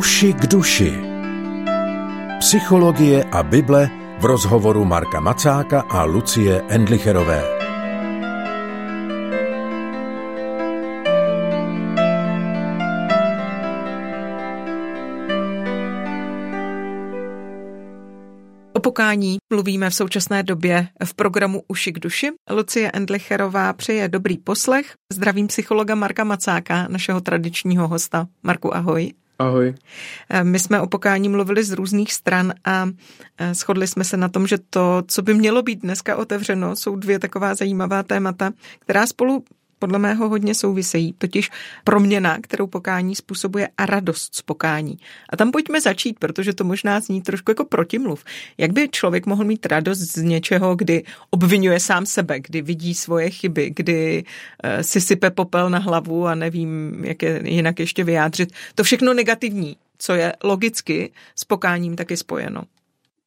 Uši k duši. Psychologie a Bible v rozhovoru Marka Macáka a Lucie Endlicherové. O pokání mluvíme v současné době v programu Uši k duši. Lucie Endlicherová přeje dobrý poslech. Zdravím psychologa Marka Macáka, našeho tradičního hosta. Marku, ahoj. Ahoj. My jsme o pokání mluvili z různých stran a shodli jsme se na tom, že to, co by mělo být dneska otevřeno, jsou dvě taková zajímavá témata, která spolu podle mého hodně souvisejí, totiž proměna, kterou pokání způsobuje a radost z pokání. A tam pojďme začít, protože to možná zní trošku jako protimluv. Jak by člověk mohl mít radost z něčeho, kdy obvinuje sám sebe, kdy vidí svoje chyby, kdy eh, si sype popel na hlavu a nevím, jak je jinak ještě vyjádřit. To všechno negativní, co je logicky s pokáním taky spojeno.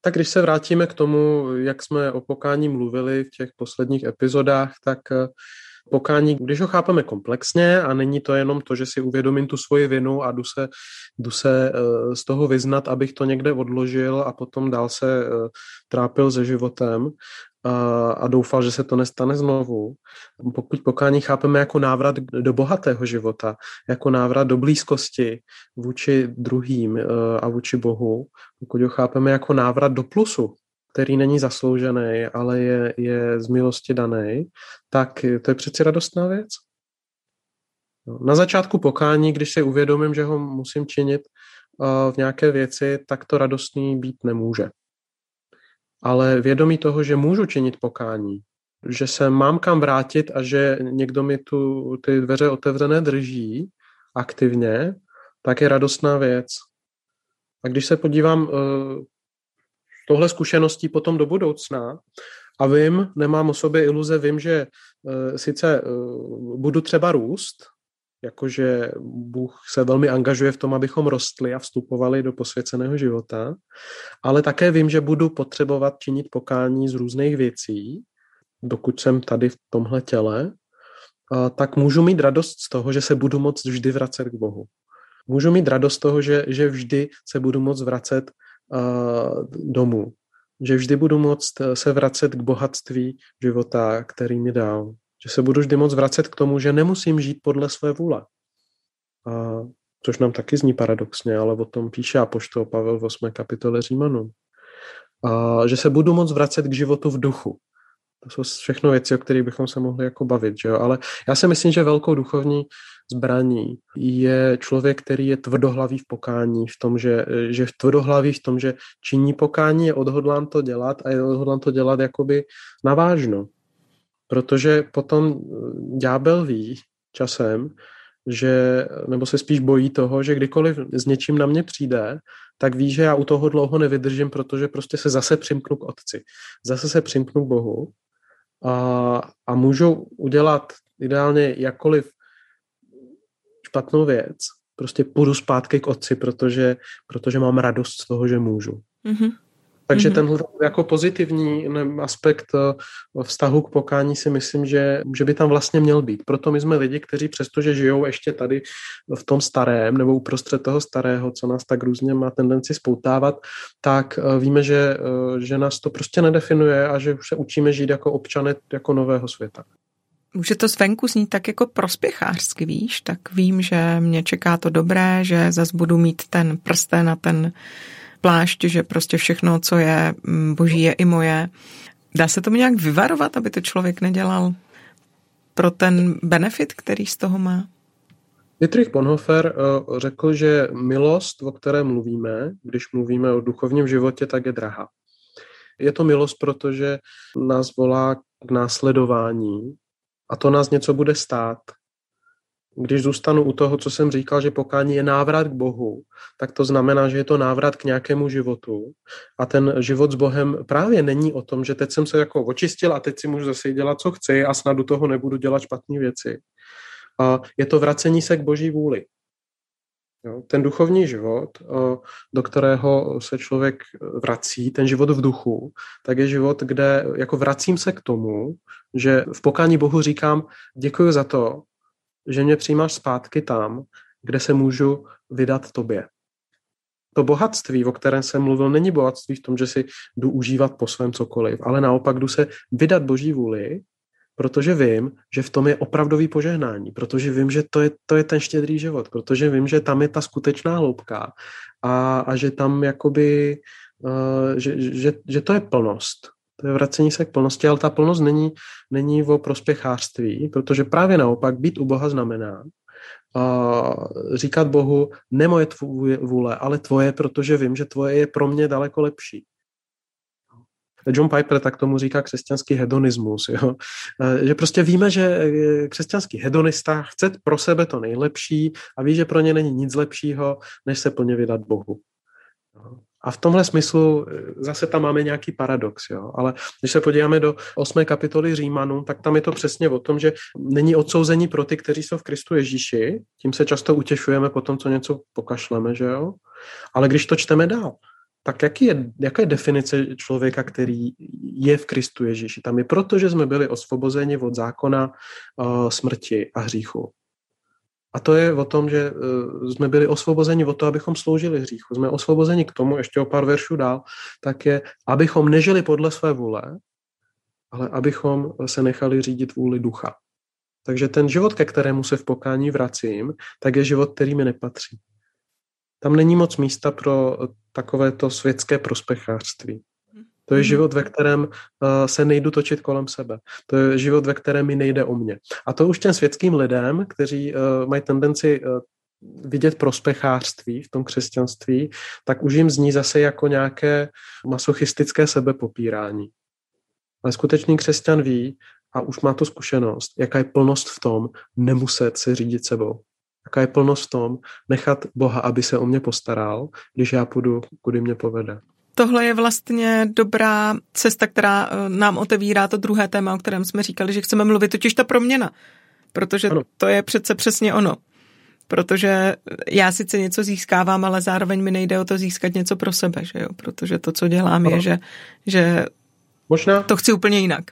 Tak když se vrátíme k tomu, jak jsme o pokání mluvili v těch posledních epizodách, tak eh, Pokání, když ho chápeme komplexně a není to jenom to, že si uvědomím tu svoji vinu a jdu se, jdu se eh, z toho vyznat, abych to někde odložil a potom dál se eh, trápil se životem a, a doufal, že se to nestane znovu. Pokud pokání chápeme jako návrat do bohatého života, jako návrat do blízkosti vůči druhým eh, a vůči Bohu, pokud ho chápeme jako návrat do plusu, který není zasloužený, ale je, je z milosti daný, tak to je přeci radostná věc. No, na začátku pokání, když si uvědomím, že ho musím činit uh, v nějaké věci, tak to radostný být nemůže. Ale vědomí toho, že můžu činit pokání, že se mám kam vrátit a že někdo mi tu, ty dveře otevřené drží aktivně, tak je radostná věc. A když se podívám uh, tohle zkušeností potom do budoucna a vím, nemám o sobě iluze, vím, že uh, sice uh, budu třeba růst, jakože Bůh se velmi angažuje v tom, abychom rostli a vstupovali do posvěceného života, ale také vím, že budu potřebovat činit pokání z různých věcí, dokud jsem tady v tomhle těle, uh, tak můžu mít radost z toho, že se budu moct vždy vracet k Bohu. Můžu mít radost z toho, že, že vždy se budu moct vracet domů. Že vždy budu moct eh, se vracet k bohatství života, který mi dal. Že se budu vždy moct vracet k tomu, že nemusím žít podle své vůle. A, což nám taky zní paradoxně, ale o tom píše apoštol Pavel v 8. kapitole Římanům. A, že se budu moct vracet k životu v duchu. To jsou všechno věci, o kterých bychom se mohli jako bavit, že jo? ale já si myslím, že velkou duchovní zbraní je člověk, který je tvrdohlavý v pokání, v tom, že, že tvrdohlavý v tom, že činí pokání, je odhodlán to dělat a je odhodlán to dělat jakoby navážno. Protože potom ďábel ví časem, že, nebo se spíš bojí toho, že kdykoliv s něčím na mě přijde, tak ví, že já u toho dlouho nevydržím, protože prostě se zase přimknu k otci. Zase se přimknu k Bohu a, a můžu udělat ideálně jakkoliv špatnou věc, prostě půjdu zpátky k otci, protože, protože mám radost z toho, že můžu. Mm-hmm. Takže mm-hmm. tenhle jako pozitivní aspekt eh, vztahu k pokání si myslím, že, že by tam vlastně měl být. Proto my jsme lidi, kteří přestože žijou ještě tady v tom starém nebo uprostřed toho starého, co nás tak různě má tendenci spoutávat, tak eh, víme, že, eh, že nás to prostě nedefinuje a že už se učíme žít jako občany jako nového světa. Může to zvenku znít tak jako prospěchářsky, víš, tak vím, že mě čeká to dobré, že zas budu mít ten prsten a ten plášť, že prostě všechno, co je mm, boží, je i moje. Dá se tomu nějak vyvarovat, aby to člověk nedělal pro ten benefit, který z toho má? Dietrich Bonhoeffer uh, řekl, že milost, o které mluvíme, když mluvíme o duchovním životě, tak je drahá. Je to milost, protože nás volá k následování a to nás něco bude stát. Když zůstanu u toho, co jsem říkal, že pokání je návrat k Bohu, tak to znamená, že je to návrat k nějakému životu. A ten život s Bohem právě není o tom, že teď jsem se jako očistil a teď si můžu zase dělat, co chci a snad do toho nebudu dělat špatné věci. A je to vracení se k Boží vůli. Jo, ten duchovní život, do kterého se člověk vrací, ten život v duchu, tak je život, kde jako vracím se k tomu, že v pokání Bohu říkám, děkuji za to, že mě přijímáš zpátky tam, kde se můžu vydat tobě. to bohatství, o kterém jsem mluvil, není bohatství v tom, že si jdu užívat po svém cokoliv, ale naopak jdu se vydat boží vůli, protože vím, že v tom je opravdový požehnání, protože vím, že to je, to je ten štědrý život, protože vím, že tam je ta skutečná hloubka a, a že tam jakoby, uh, že, že, že to je plnost. To je vracení se k plnosti, ale ta plnost není, není o prospěchářství, protože právě naopak být u Boha znamená uh, říkat Bohu, ne moje vůle, ale tvoje, protože vím, že tvoje je pro mě daleko lepší. John Piper tak tomu říká křesťanský hedonismus, jo? že prostě víme, že křesťanský hedonista chce pro sebe to nejlepší a ví, že pro ně není nic lepšího, než se plně vydat Bohu. A v tomhle smyslu e, zase tam máme nějaký paradox, jo? ale když se podíváme do 8. kapitoly Římanů, tak tam je to přesně o tom, že není odsouzení pro ty, kteří jsou v Kristu Ježíši, tím se často utěšujeme po tom, co něco pokašleme, že jo? ale když to čteme dál, tak jaký je, jaká je definice člověka, který je v Kristu Ježíši? Tam je proto, že jsme byli osvobozeni od zákona uh, smrti a hříchu. A to je o tom, že uh, jsme byli osvobozeni od toho, abychom sloužili hříchu. Jsme osvobozeni k tomu, ještě o pár veršů dál, tak je, abychom nežili podle své vůle, ale abychom se nechali řídit vůli ducha. Takže ten život, ke kterému se v pokání vracím, tak je život, který mi nepatří. Tam není moc místa pro takovéto světské prospechářství. To je mhm. život, ve kterém uh, se nejdu točit kolem sebe. To je život, ve kterém mi nejde o mě. A to už těm světským lidem, kteří uh, mají tendenci uh, vidět prospechářství v tom křesťanství, tak už jim zní zase jako nějaké masochistické sebepopírání. Ale skutečný křesťan ví a už má tu zkušenost, jaká je plnost v tom nemuset se řídit sebou. Jaká je plnost v tom nechat Boha, aby se o mě postaral, když já půjdu, kudy mě povede. Tohle je vlastně dobrá cesta, která eh, nám otevírá to druhé téma, o kterém jsme říkali, že chceme mluvit, totiž ta proměna. Protože ano. to je přece přesně ono. Protože já sice něco získávám, ale zároveň mi nejde o to získat něco pro sebe, že jo? Protože to, co dělám, ano. je, že, že Možná, to chci úplně jinak.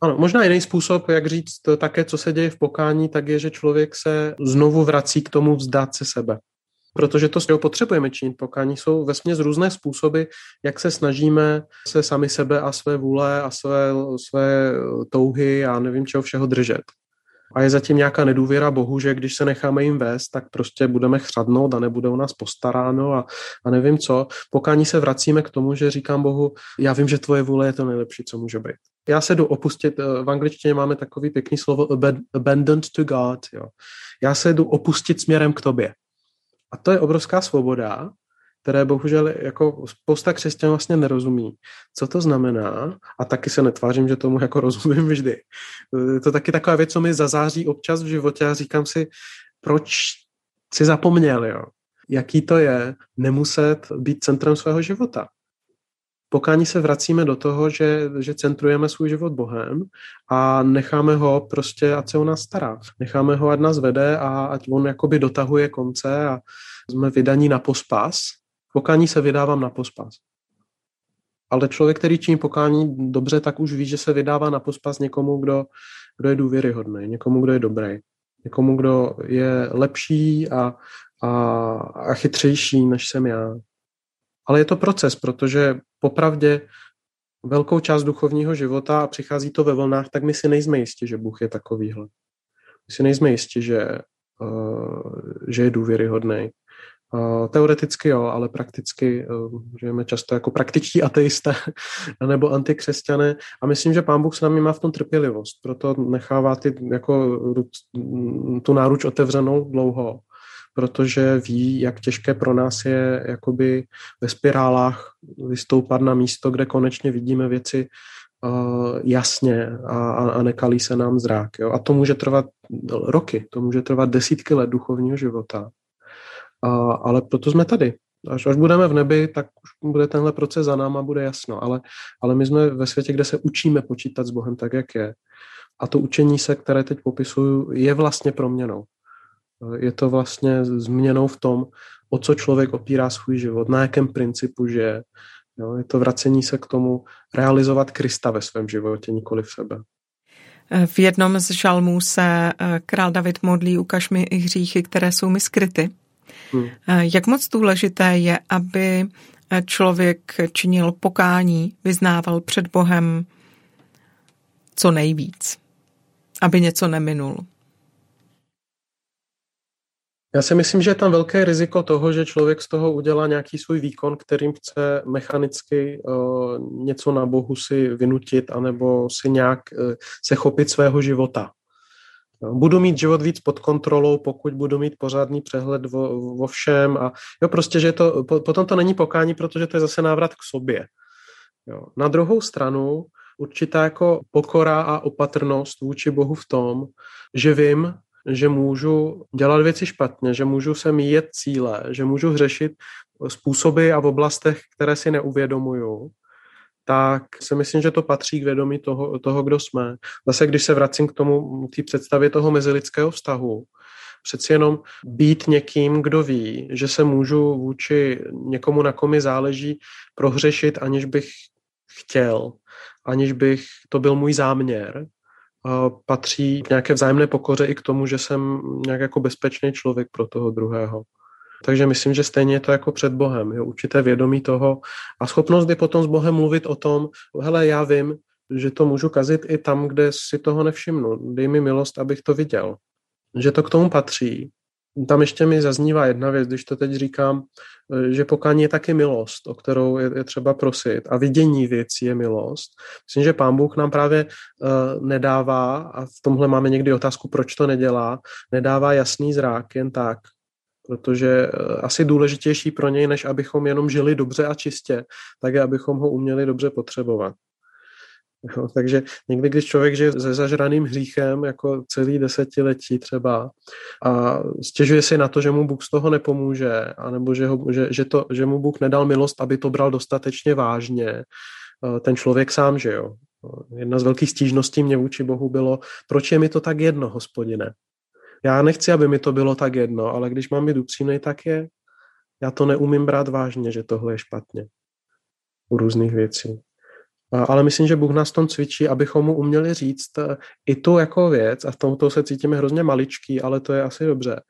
Ano, možná jiný způsob, jak říct také, co se děje v pokání, tak je, že člověk se znovu vrací k tomu vzdát se sebe. Protože to s něho potřebujeme činit pokání. Jsou ve různé způsoby, jak se snažíme se sami sebe a své vůle a své, své touhy a nevím čeho všeho držet a je zatím nějaká nedůvěra Bohu, že když se necháme jim vést, tak prostě budeme chřadnout a nebude o nás postaráno a, a nevím co. Pokání se vracíme k tomu, že říkám Bohu, já vím, že tvoje vůle je to nejlepší, co může být. Já se jdu opustit, eh, v angličtině máme takový pěkný slovo abandoned to God. Jo. Já se jdu opustit směrem k tobě. A to je obrovská svoboda, které bohužel jako spousta křesťanů vlastně nerozumí. Co to znamená? A taky se netvářím, že tomu jako rozumím vždy. Je to taky taková věc, co mi zazáří občas v životě a říkám si, proč si zapomněl, jo? Jaký to je nemuset být centrem svého života. Pokání se vracíme do toho, že, že centrujeme svůj život Bohem a necháme ho prostě, ať se o nás stará. Necháme ho, ať nás vede a ať on jakoby dotahuje konce a jsme vydaní na pospas Pokání se vydávám na pospas. Ale člověk, který činí pokání dobře, tak už ví, že se vydává na pospas někomu, kdo, kdo je důvěryhodný, někomu, kdo je dobrý, někomu, kdo je lepší a, a, a chytřejší, než jsem já. Ale je to proces, protože popravdě velkou část duchovního života a přichází to ve vlnách, tak my si nejsme jistí, že Bůh je takovýhle. My si nejsme jistí, že, uh, že je důvěryhodný. Teoreticky jo, ale prakticky eh, žijeme často jako praktičtí ateisté nebo antikřesťané a myslím, že pán Bůh s námi má v tom trpělivost, proto nechává ty, jako, tu náruč otevřenou dlouho, protože ví, jak těžké pro nás je jakoby ve spirálách vystoupat na místo, kde konečně vidíme věci uh, jasně a, a nekalí se nám zrák. Jo? A to může trvat roky, to může trvat desítky let duchovního života. A, ale proto jsme tady. Až, až budeme v nebi, tak už bude tenhle proces za náma, bude jasno. Ale, ale my jsme ve světě, kde se učíme počítat s Bohem tak, jak je. A to učení se, které teď popisuju, je vlastně proměnou. Je to vlastně změnou v tom, o co člověk opírá svůj život, na jakém principu žije. Jo, je to vracení se k tomu realizovat Krista ve svém životě, nikoli v sebe. V jednom z žalmů se eh, král David modlí, ukaž mi i hříchy, které jsou mi skryty. Hmm. Jak moc důležité je, aby člověk činil pokání, vyznával před Bohem co nejvíc, aby něco neminul? Já si myslím, že je tam velké riziko toho, že člověk z toho udělá nějaký svůj výkon, kterým chce mechanicky uh, něco na Bohu si vynutit, anebo si nějak uh, se chopit svého života. Budu mít život víc pod kontrolou, pokud budu mít pořádný přehled vo všem a jo, prostě, že to, po, potom to není pokání, protože to je zase návrat k sobě. Jo. Na druhou stranu určitá jako pokora a opatrnost vůči Bohu v tom, že vím, že můžu dělat věci špatně, že můžu se míjet cíle, že můžu hřešit způsoby a v oblastech, které si neuvědomuju, tak si myslím, že to patří k vědomí toho, toho kdo jsme. Zase, když se vracím k tomu, té představě toho mezilidského vztahu, přeci jenom být někým, kdo ví, že se můžu vůči někomu, na komi záleží, prohřešit, aniž bych chtěl, aniž bych, to byl můj záměr, patří nějaké vzájemné pokoře i k tomu, že jsem nějak jako bezpečný člověk pro toho druhého. Takže myslím, že stejně je to jako před Bohem, jo, určité vědomí toho a schopnost je potom s Bohem mluvit o tom, hele, já vím, že to můžu kazit i tam, kde si toho nevšimnu. Dej mi milost, abych to viděl. Že to k tomu patří. Tam ještě mi zaznívá jedna věc, když to teď říkám, že pokání je taky milost, o kterou je, je třeba prosit a vidění věcí je milost. Myslím, že pán Bůh nám právě uh, nedává, a v tomhle máme někdy otázku, proč to nedělá, nedává jasný zrák jen tak, protože uh, asi důležitější pro něj, než abychom jenom žili dobře a čistě, tak je, abychom ho uměli dobře potřebovat. Jo, takže někdy, když člověk žije se zažraným hříchem, jako celý desetiletí třeba, a stěžuje si na to, že mu Bůh z toho nepomůže, anebo že, ho, že, že, to, že mu Bůh nedal milost, aby to bral dostatečně vážně, eh, ten člověk sám, že jo. Jedna z velkých stížností mě vůči Bohu bylo, proč je mi to tak jedno, hospodine? Já nechci, aby mi to bylo tak jedno, ale když mám být upřímný, tak je. Já to neumím brát vážně, že tohle je špatně u různých věcí. Ale myslím, že Bůh nás tom cvičí, abychom mu uměli říct e, i tu jako věc, a v tomto se cítíme hrozně maličký, ale to je asi dobře,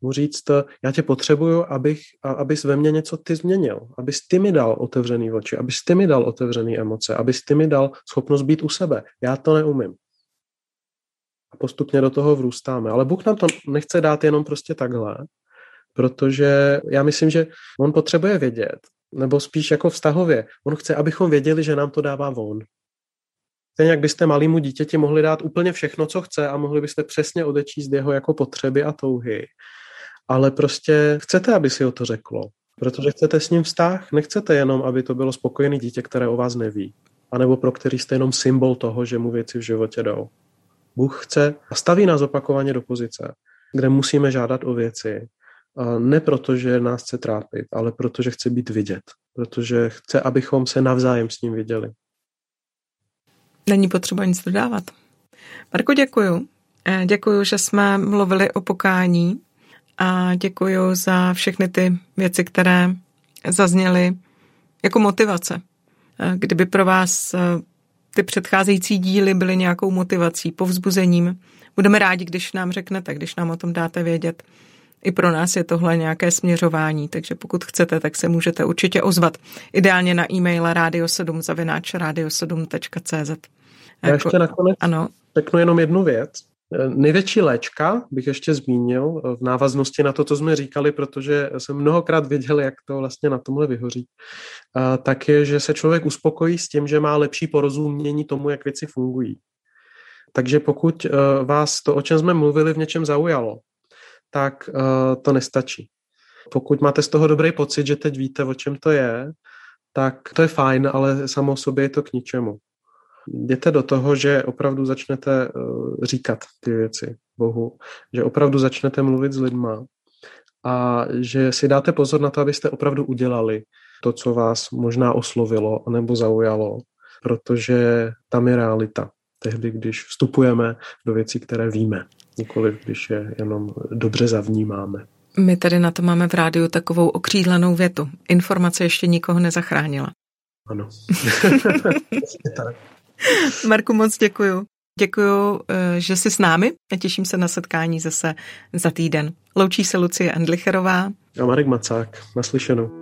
mu říct, e, já tě potřebuju, abych, abys ve mně něco ty změnil, abys ty mi dal otevřený oči, abys ty mi dal otevřený emoce, abys ty mi dal schopnost být u sebe. Já to neumím. A postupně do toho vrůstáme. Ale Bůh nám to nechce dát jenom prostě takhle, protože já myslím, že on potřebuje vědět, nebo spíš jako vztahově. On chce, abychom věděli, že nám to dává von. Stejně jak byste malému dítěti mohli dát úplně všechno, co chce a mohli byste přesně odečíst jeho jako potřeby a touhy. Ale prostě chcete, aby si o to řeklo. Protože chcete s ním vztah, nechcete jenom, aby to bylo spokojený dítě, které o vás neví. A nebo pro který jste jenom symbol toho, že mu věci v životě jdou. Bůh chce a staví nás opakovaně do pozice, kde musíme žádat o věci, ne proto, že nás chce trápit, ale protože chce být vidět. Protože chce, abychom se navzájem s ním viděli. Není potřeba nic dodávat. Marko, děkuju. Eh, děkuju, že jsme mluvili o pokání a děkuju za všechny ty věci, které zazněly jako motivace. Eh, kdyby pro vás eh, ty předcházející díly byly nějakou motivací, povzbuzením, budeme rádi, když nám řeknete, když nám o tom dáte vědět i pro nás je tohle nějaké směřování, takže pokud chcete, tak se můžete určitě ozvat. Ideálně na e-mail radio7 zavináč radio7.cz. Já jako, ještě nakonec ano. řeknu jenom jednu věc. Největší léčka bych ještě zmínil v návaznosti na to, co jsme říkali, protože jsem mnohokrát věděl, jak to vlastně na tomhle vyhoří, tak je, že se člověk uspokojí s tím, že má lepší porozumění tomu, jak věci fungují. Takže pokud vás to, o čem jsme mluvili, v něčem zaujalo, tak uh, to nestačí. Pokud máte z toho dobrý pocit, že teď víte, o čem to je, tak to je fajn, ale samo sobě je to k ničemu. Jděte do toho, že opravdu začnete uh, říkat ty věci Bohu, že opravdu začnete mluvit s lidma a že si dáte pozor na to, abyste opravdu udělali to, co vás možná oslovilo nebo zaujalo, protože tam je realita. Tehdy, když vstupujeme do věcí, které víme nikoliv když je jenom dobře zavnímáme. My tady na to máme v rádiu takovou okřídlenou větu. Informace ještě nikoho nezachránila. Ano. Marku, moc děkuju. Děkuji, eh, že jsi s námi a těším se na setkání zase za týden. Loučí se Lucie Andlicherová a Marek Macák. Naslyšenou.